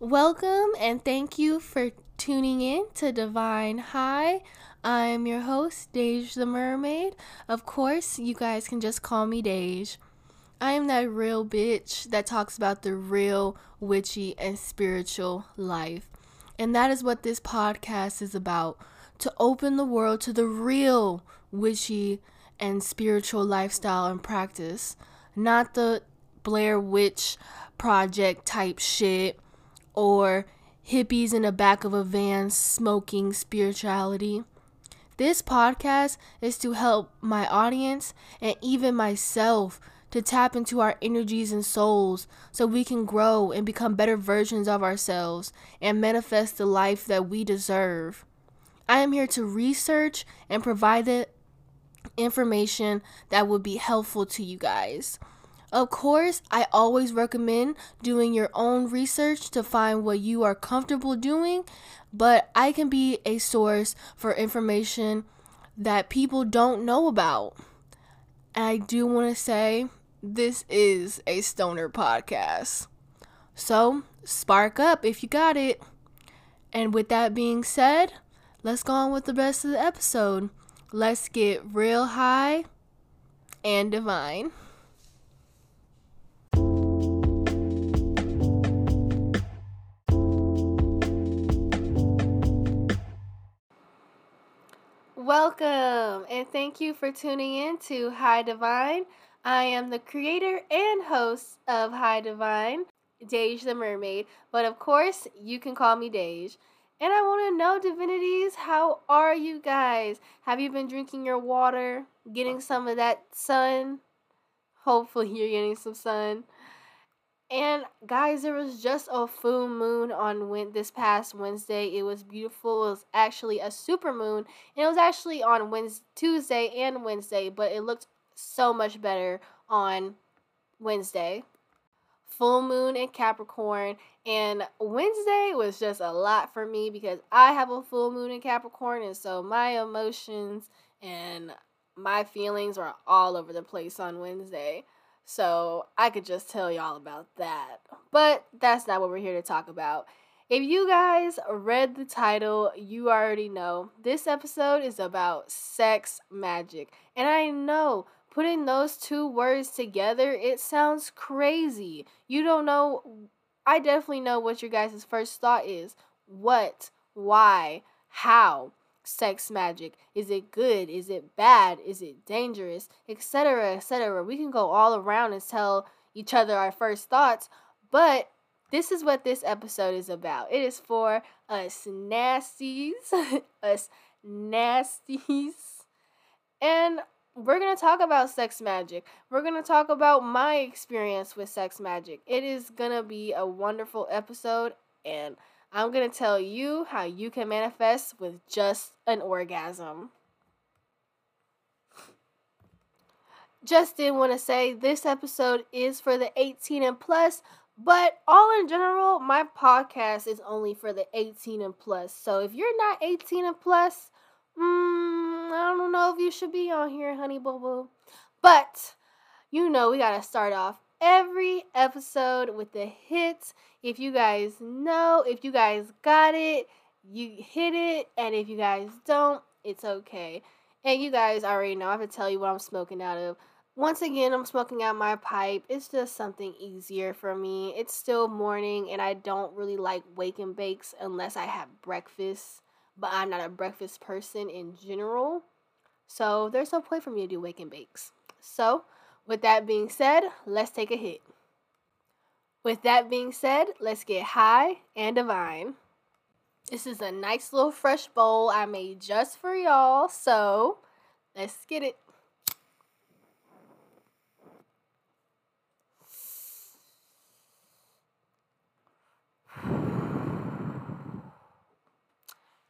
Welcome and thank you for tuning in to Divine High. I'm your host, Dej the Mermaid. Of course, you guys can just call me Dej. I am that real bitch that talks about the real witchy and spiritual life. And that is what this podcast is about to open the world to the real witchy and spiritual lifestyle and practice, not the Blair Witch Project type shit or hippies in the back of a van smoking spirituality. This podcast is to help my audience and even myself to tap into our energies and souls so we can grow and become better versions of ourselves and manifest the life that we deserve. I am here to research and provide the information that would be helpful to you guys. Of course, I always recommend doing your own research to find what you are comfortable doing, but I can be a source for information that people don't know about. And I do want to say this is a stoner podcast. So, spark up if you got it. And with that being said, let's go on with the rest of the episode. Let's get real high and divine. Welcome and thank you for tuning in to High Divine. I am the creator and host of High Divine, Dej the Mermaid, but of course, you can call me Dej. And I want to know, divinities, how are you guys? Have you been drinking your water, getting some of that sun? Hopefully, you're getting some sun. And guys, there was just a full moon on this past Wednesday. It was beautiful. It was actually a super moon, and it was actually on Wednesday, Tuesday and Wednesday, but it looked so much better on Wednesday. Full moon in Capricorn, and Wednesday was just a lot for me because I have a full moon in Capricorn, and so my emotions and my feelings were all over the place on Wednesday. So I could just tell y'all about that. But that's not what we're here to talk about. If you guys read the title, you already know this episode is about sex magic. And I know putting those two words together, it sounds crazy. You don't know. I definitely know what your guys' first thought is. What? Why? How? sex magic? Is it good? Is it bad? Is it dangerous? Etc. Etc. We can go all around and tell each other our first thoughts, but this is what this episode is about. It is for us nasties, us nasties. And we're going to talk about sex magic. We're going to talk about my experience with sex magic. It is going to be a wonderful episode and I'm going to tell you how you can manifest with just an orgasm. Just did want to say this episode is for the 18 and plus, but all in general, my podcast is only for the 18 and plus. So if you're not 18 and plus, mm, I don't know if you should be on here, honey boo boo. But you know, we got to start off every episode with the hits. If you guys know, if you guys got it, you hit it. And if you guys don't, it's okay. And you guys already know, I have to tell you what I'm smoking out of. Once again, I'm smoking out my pipe. It's just something easier for me. It's still morning, and I don't really like wake and bakes unless I have breakfast. But I'm not a breakfast person in general. So there's no point for me to do wake and bakes. So with that being said, let's take a hit. With that being said, let's get high and divine. This is a nice little fresh bowl I made just for y'all, so let's get it.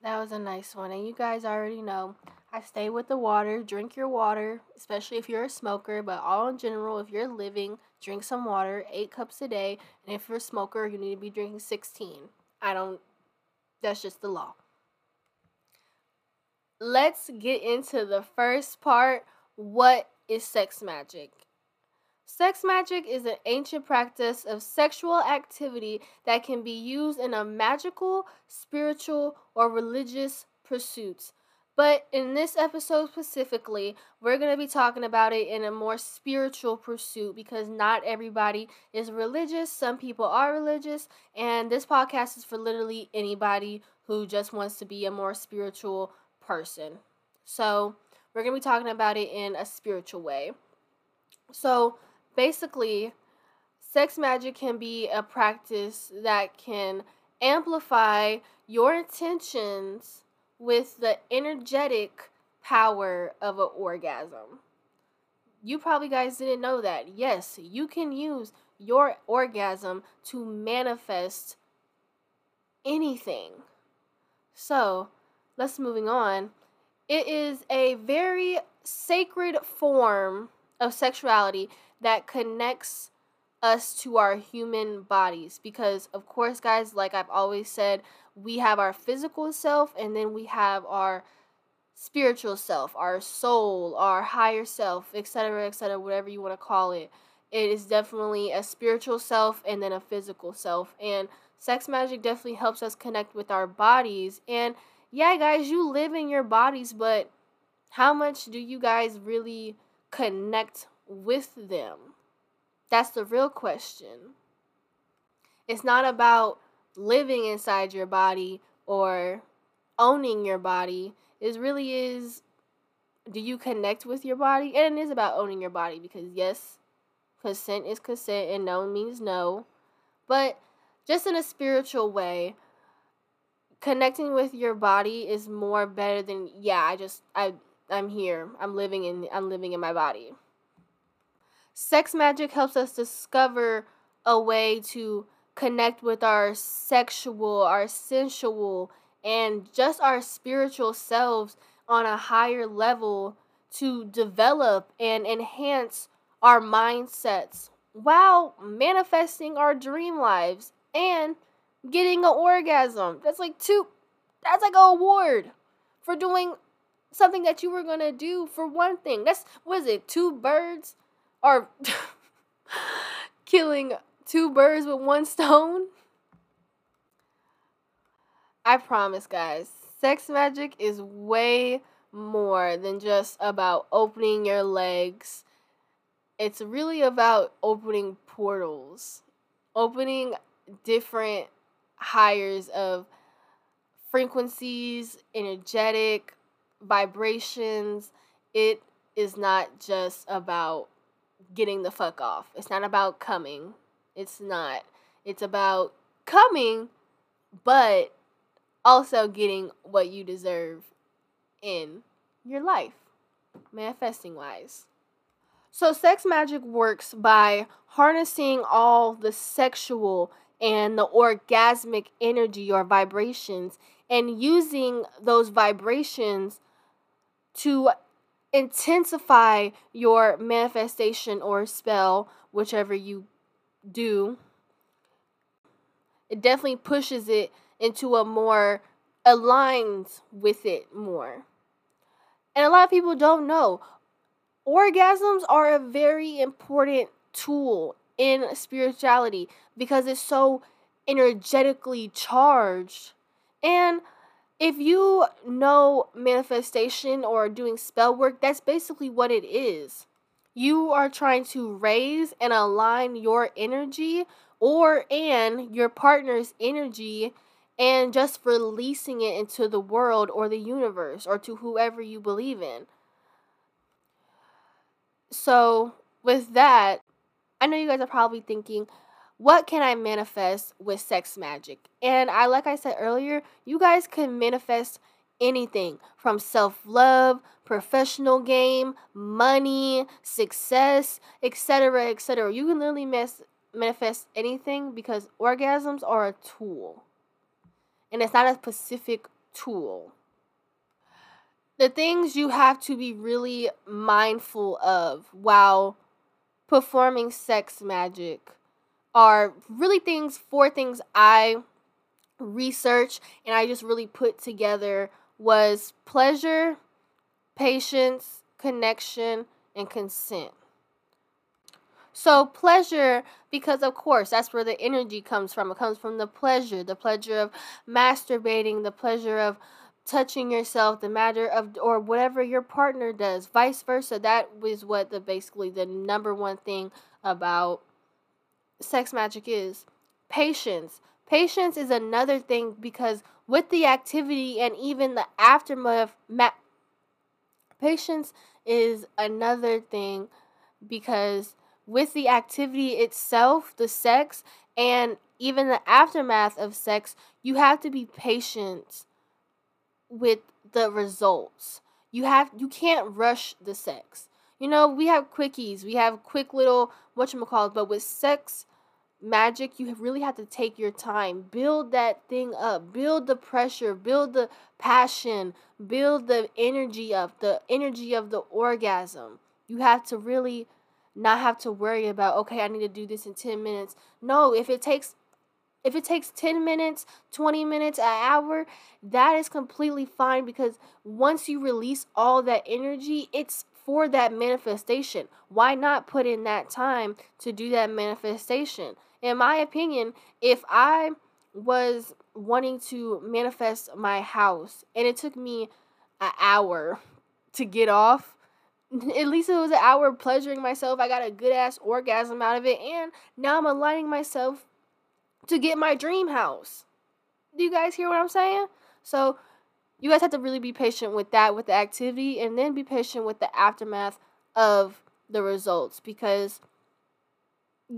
That was a nice one, and you guys already know I stay with the water. Drink your water, especially if you're a smoker, but all in general, if you're living, drink some water, eight cups a day. And if you're a smoker, you need to be drinking 16. I don't, that's just the law. let's get into the first part. What is sex magic? Sex magic is an ancient practice of sexual activity that can be used in a magical, spiritual, or religious pursuits. But in this episode specifically, we're going to be talking about it in a more spiritual pursuit because not everybody is religious. Some people are religious, and this podcast is for literally anybody who just wants to be a more spiritual person. So, we're going to be talking about it in a spiritual way. So, basically, sex magic can be a practice that can amplify your intentions with the energetic power of an orgasm. You probably guys didn't know that. Yes, you can use your orgasm to manifest anything. So, let's moving on. It is a very sacred form of sexuality that connects us to our human bodies because of course guys like I've always said we have our physical self and then we have our spiritual self, our soul, our higher self, etc., etc., whatever you want to call it. It is definitely a spiritual self and then a physical self. And sex magic definitely helps us connect with our bodies. And yeah, guys, you live in your bodies, but how much do you guys really connect with them? That's the real question. It's not about living inside your body or owning your body. It really is do you connect with your body? And it is about owning your body because yes, consent is consent and no means no. But just in a spiritual way, connecting with your body is more better than yeah, I just I I'm here. I'm living in I'm living in my body. Sex magic helps us discover a way to connect with our sexual, our sensual, and just our spiritual selves on a higher level to develop and enhance our mindsets while manifesting our dream lives and getting an orgasm. That's like two that's like an award for doing something that you were gonna do for one thing. That's was it, two birds or killing two birds with one stone? I promise, guys, sex magic is way more than just about opening your legs. It's really about opening portals, opening different hires of frequencies, energetic vibrations. It is not just about getting the fuck off. It's not about coming. It's not. It's about coming, but also getting what you deserve in your life, manifesting wise. So, sex magic works by harnessing all the sexual and the orgasmic energy or vibrations and using those vibrations to intensify your manifestation or spell, whichever you do, it definitely pushes it into a more aligned with it more. And a lot of people don't know orgasms are a very important tool in spirituality because it's so energetically charged. And if you know manifestation or doing spell work, that's basically what it is. You are trying to raise and align your energy or and your partner's energy and just releasing it into the world or the universe or to whoever you believe in. So, with that, I know you guys are probably thinking, what can I manifest with sex magic? And I like I said earlier, you guys can manifest anything from self-love, professional game, money, success, etc., etc. You can literally manifest anything because orgasms are a tool. And it's not a specific tool. The things you have to be really mindful of while performing sex magic are really things, four things I research and I just really put together was pleasure, patience, connection, and consent. So, pleasure, because of course, that's where the energy comes from. It comes from the pleasure, the pleasure of masturbating, the pleasure of touching yourself, the matter of, or whatever your partner does, vice versa. That was what the basically the number one thing about sex magic is patience. Patience is another thing because with the activity and even the aftermath, ma- patience is another thing because with the activity itself, the sex, and even the aftermath of sex, you have to be patient with the results. You have you can't rush the sex. You know, we have quickies, we have quick little whatchamacallit, but with sex magic, you really have to take your time. Build that thing up. Build the pressure, build the passion, build the energy up, the energy of the orgasm. You have to really not have to worry about okay i need to do this in 10 minutes no if it takes if it takes 10 minutes 20 minutes an hour that is completely fine because once you release all that energy it's for that manifestation why not put in that time to do that manifestation in my opinion if i was wanting to manifest my house and it took me an hour to get off at least it was an hour pleasuring myself. I got a good ass orgasm out of it, and now I'm aligning myself to get my dream house. Do you guys hear what I'm saying? So, you guys have to really be patient with that, with the activity, and then be patient with the aftermath of the results because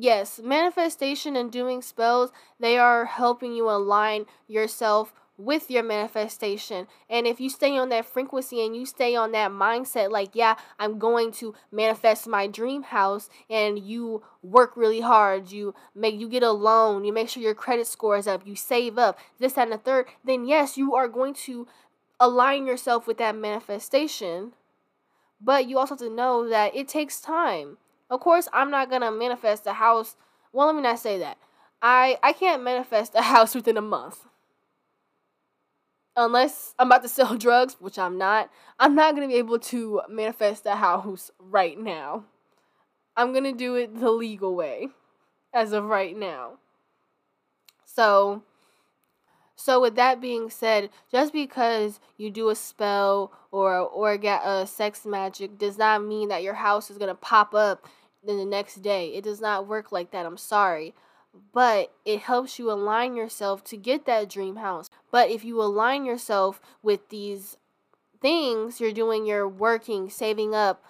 yes, manifestation and doing spells, they are helping you align yourself with your manifestation. And if you stay on that frequency and you stay on that mindset, like, yeah, I'm going to manifest my dream house, and you work really hard, you make you get a loan, you make sure your credit score is up, you save up, this, that, and the third, then yes, you are going to align yourself with that manifestation. But you also have to know that it takes time. Of course, I'm not gonna manifest a house. Well, let me not say that. I I can't manifest a house within a month unless I'm about to sell drugs, which I'm not, I'm not to be able to manifest a house right now. I'm to do it the legal way as of right now. So, so with that being said, just because you do a spell or or get a sex magic does not mean that your house is to pop up in the next day. It does not work like that. I'm sorry but it helps you align yourself to get that dream house. But if you align yourself with these things, you're doing your working, saving up,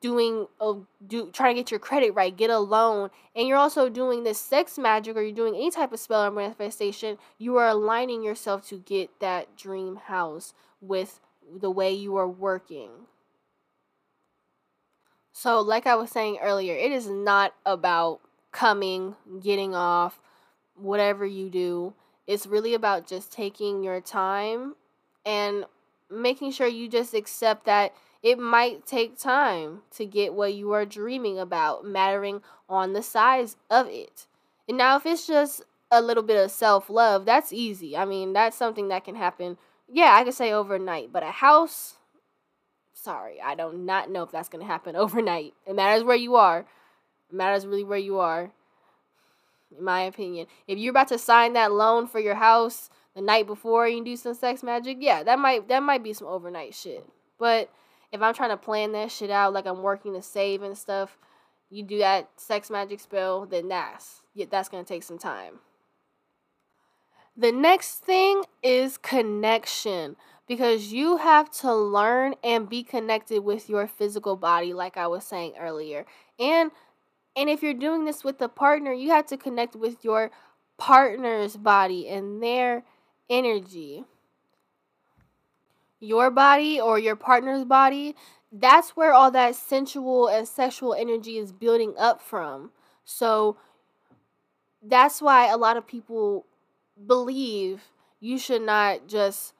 doing a, do trying to get your credit right, get a loan, and you're also doing this sex magic or you're doing any type of spell or manifestation, you are aligning yourself to get that dream house with the way you are working. So, like I was saying earlier, it is not about coming, getting off, whatever you do. It's really about just taking your time and making sure you just accept that it might take time to get what you are dreaming about, mattering on the size of it. And now, if it's just a little bit of self love, that's easy. I mean, that's something that can happen, yeah, I could say overnight. But a house, sorry, I do not know if that's going to happen overnight. It matters where you are. It matters really where you are, in my opinion. If you're about to sign that loan for your house the night before you do some sex magic, yeah, that might that might be some overnight shit. But if I'm trying to plan that shit out, like I'm working to save and stuff, you do that sex magic spell, then that's yeah, that's gonna take some time. The next thing is connection because you have to learn and be connected with your physical body, like I was saying earlier. And and if you're doing this with a partner, you have to connect with your partner's body and their energy. Your body or your partner's body, that's where all that sensual and sexual energy is building up from. So that's why a lot of people believe you should not just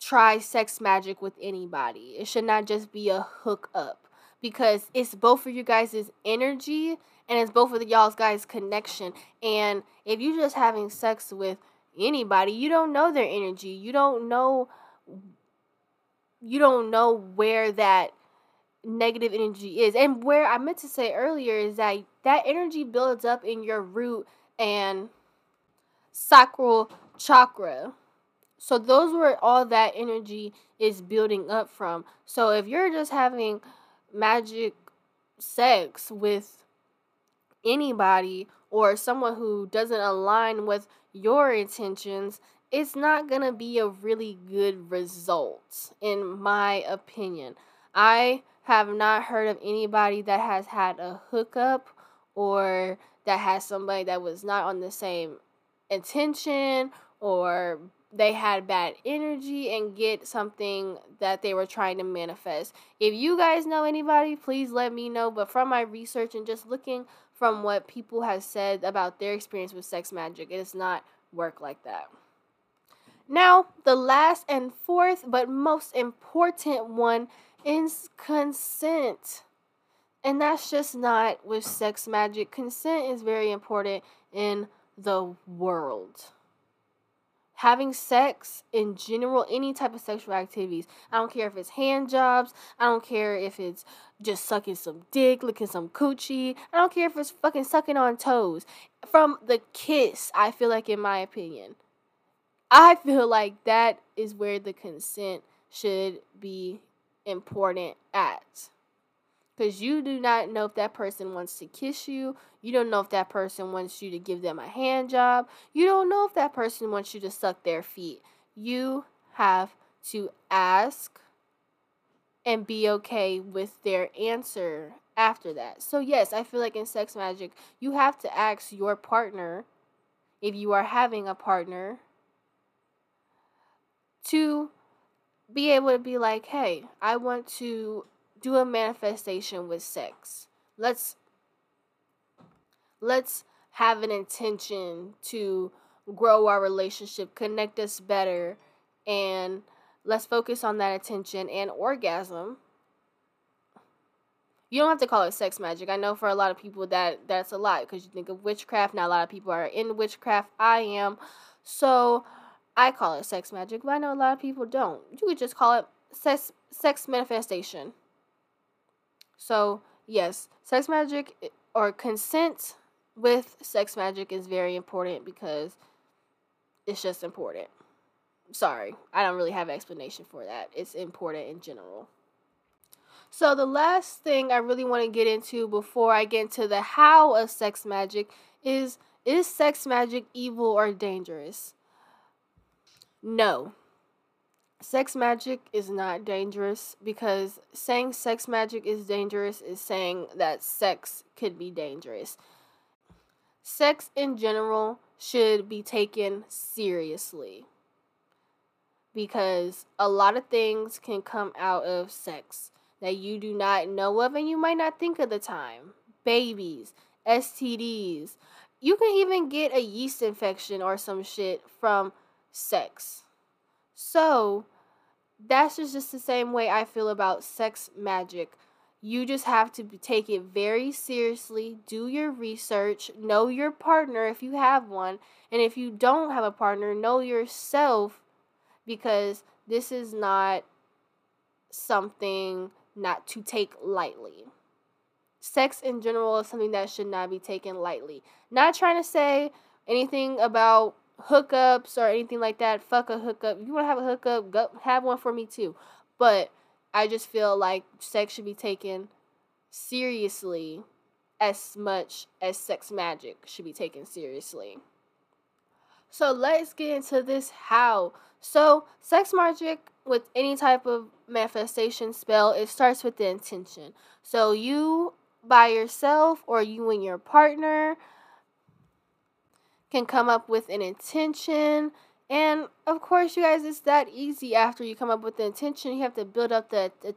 try sex magic with anybody. It should not just be a hookup because it's both of you guys' energy and it's both of y'all's guys' connection. And if you're just having sex with anybody, you don't know their energy. You don't know you don't know where that negative energy is. And where I meant to say earlier is that that energy builds up in your root and sacral chakra. So those were all that energy is building up from. So if you're just having magic sex with anybody or someone who doesn't align with your intentions, it's not going to be a really good result, in my opinion. I have not heard of anybody that has had a hookup or that has somebody that was not on the same intention or they had bad energy and get something that they were trying to manifest. If you guys know anybody, please let me know. But from my research and just looking from what people have said about their experience with sex magic, it does not work like that. Now, the last and fourth, but most important one is consent. And that's just not with sex magic. Consent is very important in the world having sex in general, any type of sexual activities. I don't care if it's hand jobs. I don't care if it's just sucking some dick, licking some coochie. I don't care if it's fucking sucking on toes. From the kiss, I feel like, in my opinion, I feel like that is where the consent should be important at because you do not know if that person wants to kiss you. You don't know if that person wants you to give them a hand job. You don't know if that person wants you to suck their feet. You have to ask and be okay with their answer after that. So, yes, I feel like in sex magic, you have to ask your partner, if you are having a partner, to be able to be like, hey, I want to do a manifestation with sex. Let's let's have an intention to grow our relationship, connect us better, and let's focus on that attention and orgasm. You don't have to call it sex magic. I know for a lot of people that that's a lot because you think of witchcraft. Now a lot of people are in witchcraft. I am. So I call it sex magic, but I know a lot of people don't. You could just call it sex sex manifestation. So, yes, sex magic or consent with sex magic is very important because it's just important. Sorry, I don't really have an explanation for that. It's important in general. So, the last thing I really want to get into before I get into the how of sex magic is is sex magic evil or dangerous? No sex magic is not dangerous because saying sex magic is dangerous is saying that sex could be dangerous. Sex in general should be taken seriously because a lot of things can come out of sex that you do not know of and you might not think of the time. Babies, STDs. You can even get a yeast infection or some shit from sex. So, that's just the same way I feel about sex magic. You just have to take it very seriously, do your research, know your partner if you have one, and if you don't have a partner, know yourself because this is not something not to take lightly. Sex in general is something that should not be taken lightly. Not trying to say anything about hookups or anything like that, fuck a hookup. If you want to have a hookup, go have one for me too. But I just feel like sex should be taken seriously as much as sex magic should be taken seriously. So let's get into this how. So, sex magic with any type of manifestation spell, it starts with the intention. So, you by yourself or you and your partner can come up with an intention. And of course, you guys, it's that easy after you come up with the intention. You have to build up the, the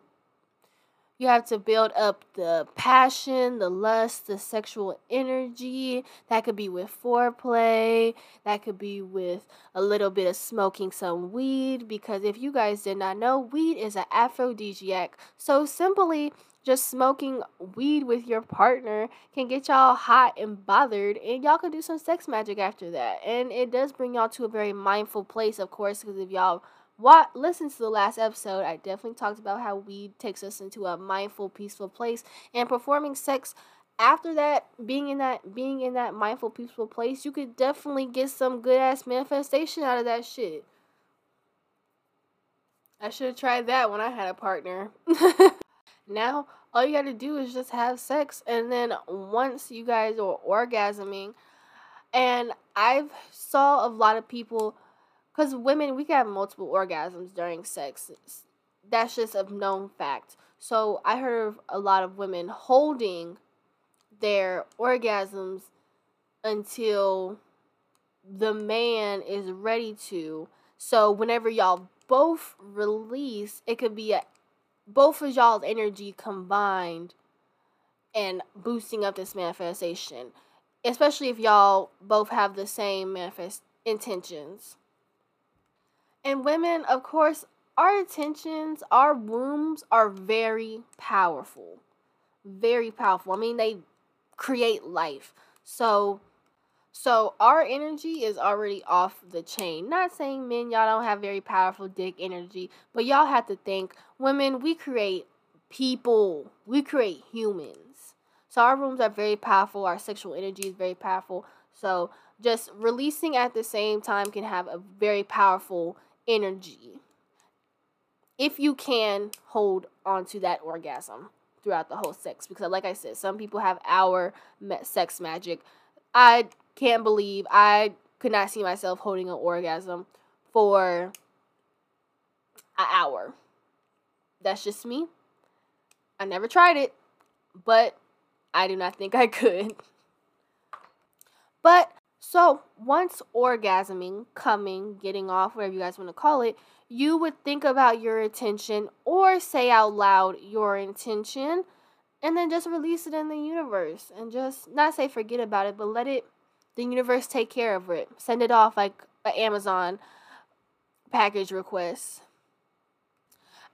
you have to build up the passion, the lust, the sexual energy. That could be with foreplay. That could be with a little bit of smoking some weed. Because if you guys did not know, weed is an aphrodisiac. So simply just smoking weed with your partner can get y'all hot and bothered and y'all can do some sex magic after that and it does bring y'all to a very mindful place of course because if y'all what listen to the last episode, I definitely talked about how weed takes us into a mindful, peaceful place and performing sex after that being in that being in that mindful peaceful place you could definitely get some good ass manifestation out of that shit. I should have tried that when i had a partner. Now all you gotta do is just have sex and then once you guys are orgasming and i've saw a lot of people because women we can have multiple orgasms during sex that's just a known fact so i heard of a lot of women holding their orgasms until the man is ready to. So whenever y'all both release, it could be a, both of y'all's energy combined and boosting up this manifestation. Especially if y'all both have the same manifest intentions. And women, of course, our intentions, our wombs are very powerful. Very powerful. I mean, they create life. So so our energy is already off the chain. Not saying men y'all don't have very powerful dick energy, but y'all have to think women we create people. We create humans. So our rooms are very powerful. Our sexual energy is very powerful. So just releasing at the same time can have a very powerful energy. If you can hold on to that orgasm throughout the whole sex because like I said, some people have hour sex magic. I can't believe I could not see myself holding an orgasm for an hour. That's just me. I never tried it, but I do not think I could. But so once orgasming, coming, getting off, whatever you guys want to call it, you would think about your intention or say out loud your intention and then just release it in the universe and just not say forget about it, but let it the universe take care of it. Send it off like an Amazon package request.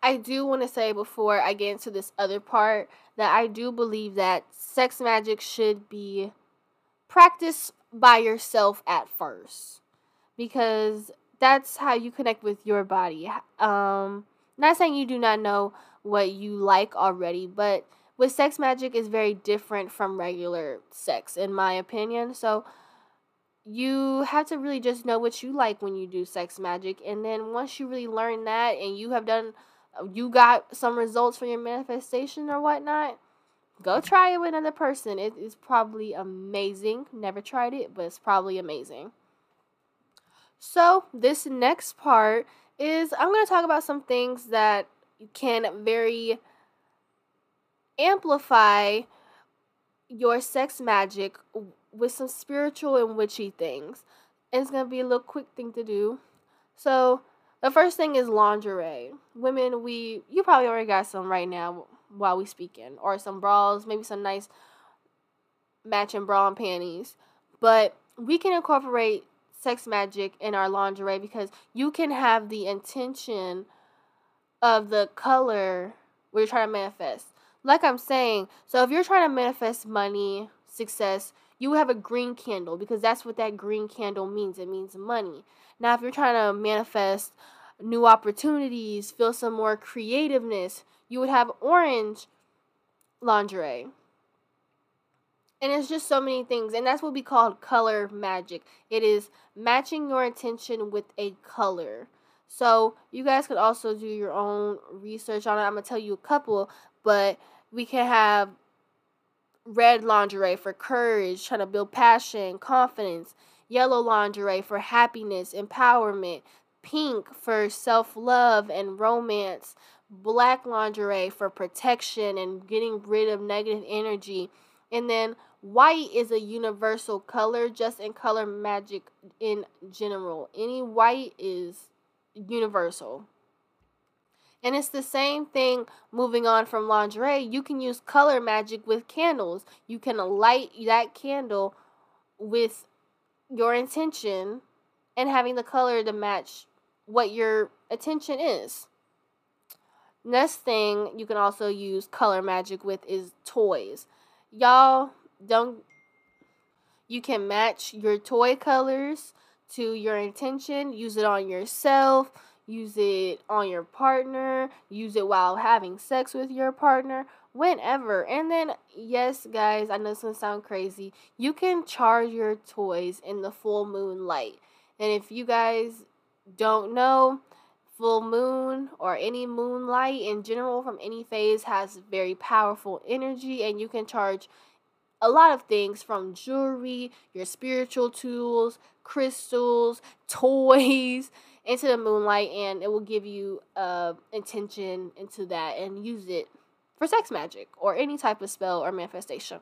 I do want to say before I get into this other part that I do believe that sex magic should be practiced by yourself at first because that's how you connect with your body. Um, not saying you do not know what you like already, but with sex magic is very different from regular sex, in my opinion. So you have to really just know what you like when you do sex magic, and then once you really learn that, and you have done, you got some results for your manifestation or whatnot. Go try it with another person. It is probably amazing. Never tried it, but it's probably amazing. So, this next part is I'm going to talk about some things that can very amplify your sex magic with some spiritual and witchy things. And it's going to be a little quick thing to do. So, the first thing is lingerie. Women, we you probably already got some right now while we speaking or some bras, maybe some nice matching bra and panties. But we can incorporate sex magic in our lingerie because you can have the intention of the color you're trying to manifest. Like I'm saying, so if you're trying to manifest money, success, you have a green candle because that's what that green candle means. It means money. Now, if you're trying to manifest new opportunities, feel some more creativeness, you would have orange lingerie. And it's just so many things. And that's what we call color magic. It is matching your intention with a color. So you guys could also do your own research on it. I'm going to tell you a couple, but we can have red lingerie for courage, trying to build passion, confidence, yellow lingerie for happiness, empowerment, pink for self love and romance, black lingerie for protection and getting rid of negative energy, and then White is a universal color, just in color magic in general. Any white is universal. And it's the same thing moving on from lingerie. You can use color magic with candles. You can light that candle with your intention and having the color to match what your attention is. Next thing you can also use color magic with is toys. Y'all, don't you can match your toy colors to your intention use it on yourself use it on your partner, use it while having sex with your partner, whenever. And then, yes, guys, I know this gonna sound crazy. You can charge your toys in the full moon light. And if you guys don't know, full moon or any moonlight in general from any phase has very powerful energy, and you can charge a lot of things from jewelry, your spiritual tools, crystals, toys into the moonlight and it will give you uh intention into that and use it for sex magic or any type of spell or manifestation.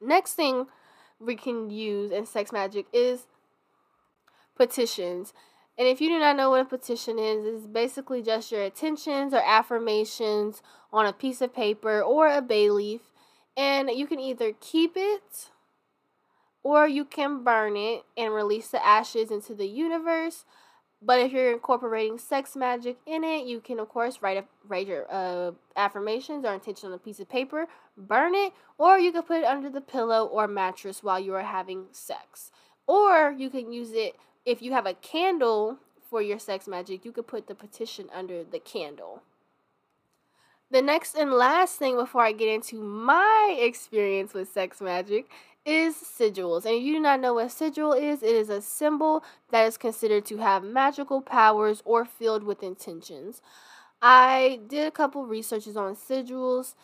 Next thing we can use in sex magic is petitions. And if you do not know what a petition is, it's basically just your intentions or affirmations on a piece of paper or a bay leaf. And you can either keep it or you can burn it and release the ashes into the universe. But if you're incorporating sex magic in it, you can of course write a write your uh, affirmations or intention on a piece of paper, burn it, or you can put it under the pillow or mattress while you are having sex. Or you can use it if you have a candle for your sex magic, you could put the petition under the candle. The next and last thing before I get into my experience with sex magic is sigils. And if you do not know what sigil is, it is a symbol that is considered to have magical powers or filled with intentions. I did a couple researches on sigils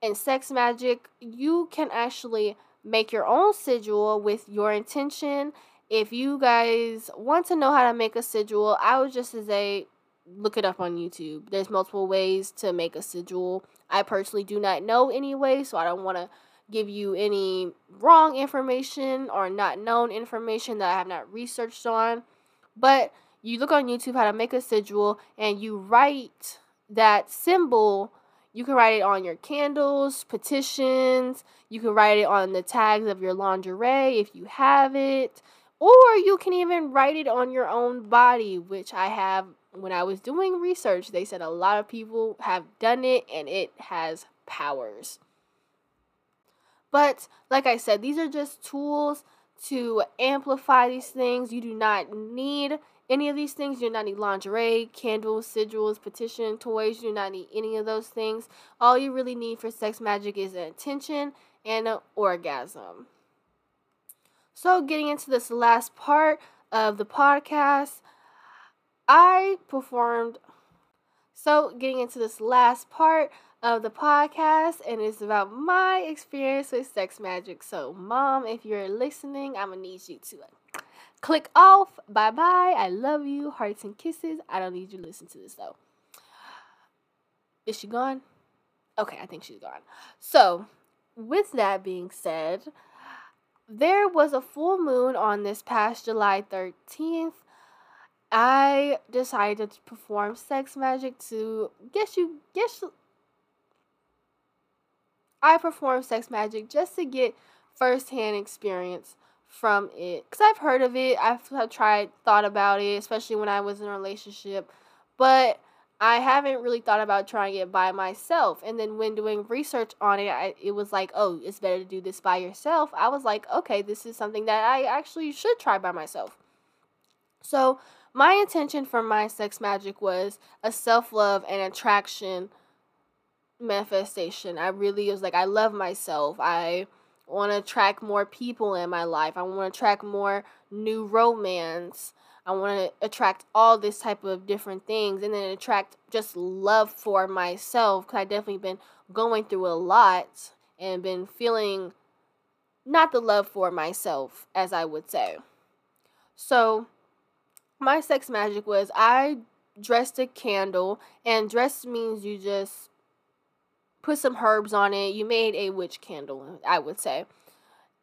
and sex magic. You can actually make your own sigil with your intention. If you guys want to know how to make a sigil, I would just say look it up on YouTube. There's multiple ways to make a sigil. I personally do not know any way, so I don't want to give you any wrong information or not known information that I have not researched on. But you look on YouTube how to make a sigil and you write that symbol. You can write it on your candles, petitions, you can write it on the tags of your lingerie if you have it, or you can even write it on your own body, which I have when I was doing research. They said a lot of people have done it and it has powers. But like I said, these are just tools to amplify these things. You do not need any of these things. You do not need lingerie, candles, sigils, petition, toys. You do not need any of those things. All you really need for sex magic is an and an orgasm. So, getting into this last part of the podcast, I performed. So, getting into this last part, of the podcast, and it's about my experience with sex magic. So, mom, if you're listening, I'm gonna need you to click off. Bye bye. I love you. Hearts and kisses. I don't need you to listen to this though. Is she gone? Okay, I think she's gone. So, with that being said, there was a full moon on this past July 13th. I decided to perform sex magic to guess you guess I perform sex magic just to get firsthand experience from it. Because I've heard of it, I've tried, thought about it, especially when I was in a relationship. But I haven't really thought about trying it by myself. And then when doing research on it, I, it was like, oh, it's better to do this by yourself. I was like, okay, this is something that I actually should try by myself. So, my intention for my sex magic was a self love and attraction manifestation. I really was like, I love myself. I want to attract more people in my life. I want to attract more new romance. I want to attract all this type of different things and then attract just love for myself because I definitely been going through a lot and been feeling not the love for myself, as I would say. So, my sex magic was I dressed a candle, and dress means you just put some herbs on it. You made a witch candle, I would say.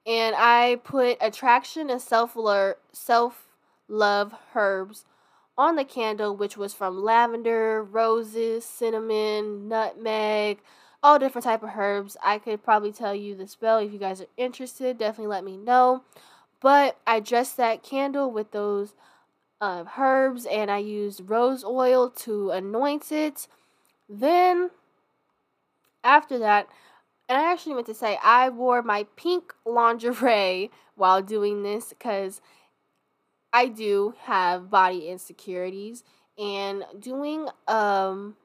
And I put attraction and self alert self love herbs on the candle, which was from lavender, roses, cinnamon, nutmeg, all different type of herbs. I could probably tell you the spell if you guys are interested. Definitely let me know. But I dressed that candle with those uh, herbs, and I used rose oil to anoint it. Then after that, and I actually meant to say I wore my pink lingerie while doing this because I do have body insecurities and doing um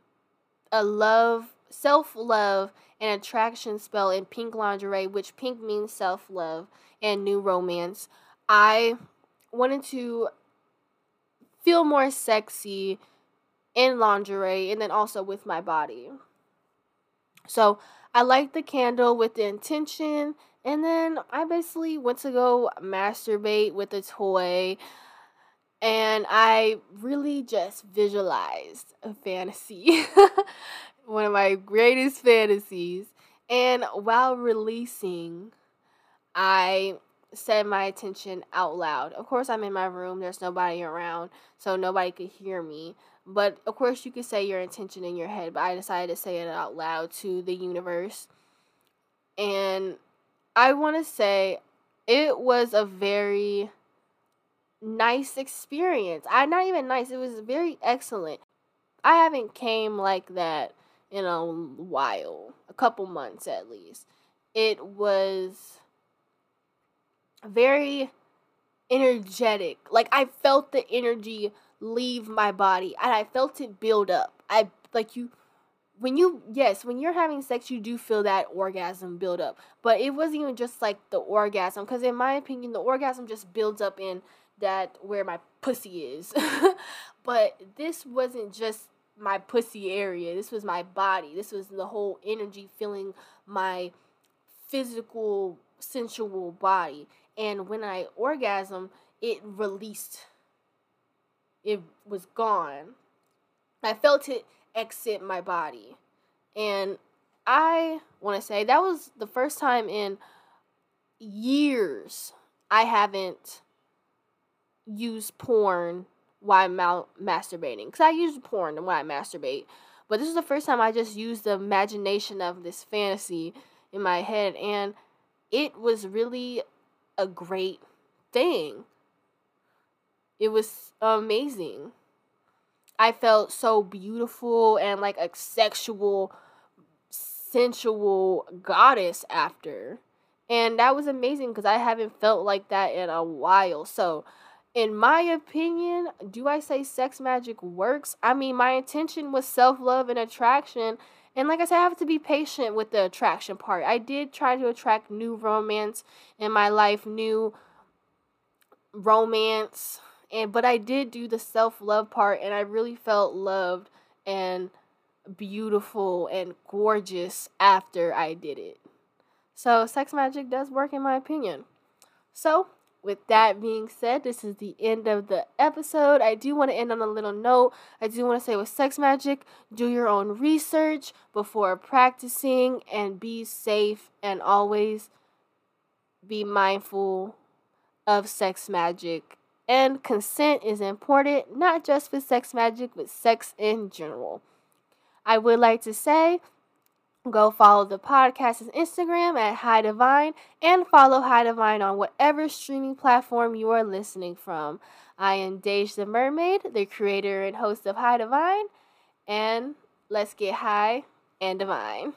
a love self love and attraction spell in pink lingerie, which pink means self love and new romance. I wanted to feel more sexy in lingerie and then also with my body. So I light the candle with the intention, and then I basically went to go masturbate with a toy. And I really just visualized a fantasy, one of my greatest fantasies. And while releasing, I said my attention out loud. Of course, I'm in my room, there's nobody around, so nobody could hear me. But of course, you could say your intention in your head, but I decided to say it out loud to the universe. And I want to say it was a very nice experience. I not even nice, it was very excellent. I haven't came like that in a while, a couple months at least. It was very energetic. Like I felt the energy leave my body and I felt it build up. I like you when you yes, when you're having sex you do feel that orgasm build up. But it wasn't even just like the orgasm cuz in my opinion the orgasm just builds up in that where my pussy is. but this wasn't just my pussy area. This was my body. This was the whole energy feeling my physical sensual body. And when I orgasm, it released it was gone. I felt it exit my body. And I want to say that was the first time in years I haven't used porn while ma- masturbating. Because I use porn when I masturbate. But this is the first time I just used the imagination of this fantasy in my head. And it was really a great thing. It was amazing. I felt so beautiful and like a sexual, sensual goddess after. And that was amazing because I haven't felt like that in a while. So, in my opinion, do I say sex magic works? I mean, my intention was self love and attraction. And like I said, I have to be patient with the attraction part. I did try to attract new romance in my life, new romance and but I did do the self-love part and I really felt loved and beautiful and gorgeous after I did it. So sex magic does work in my opinion. So, with that being said, this is the end of the episode. I do want to end on a little note. I do want to say with sex magic, do your own research before practicing and be safe and always be mindful of sex magic and consent is important, not just for sex magic, but sex in general. I would like to say go follow the podcast's Instagram at High Divine and follow High Divine on whatever streaming platform you are listening from. I am Dage the Mermaid, the creator and host of High Divine, and let's get high and divine.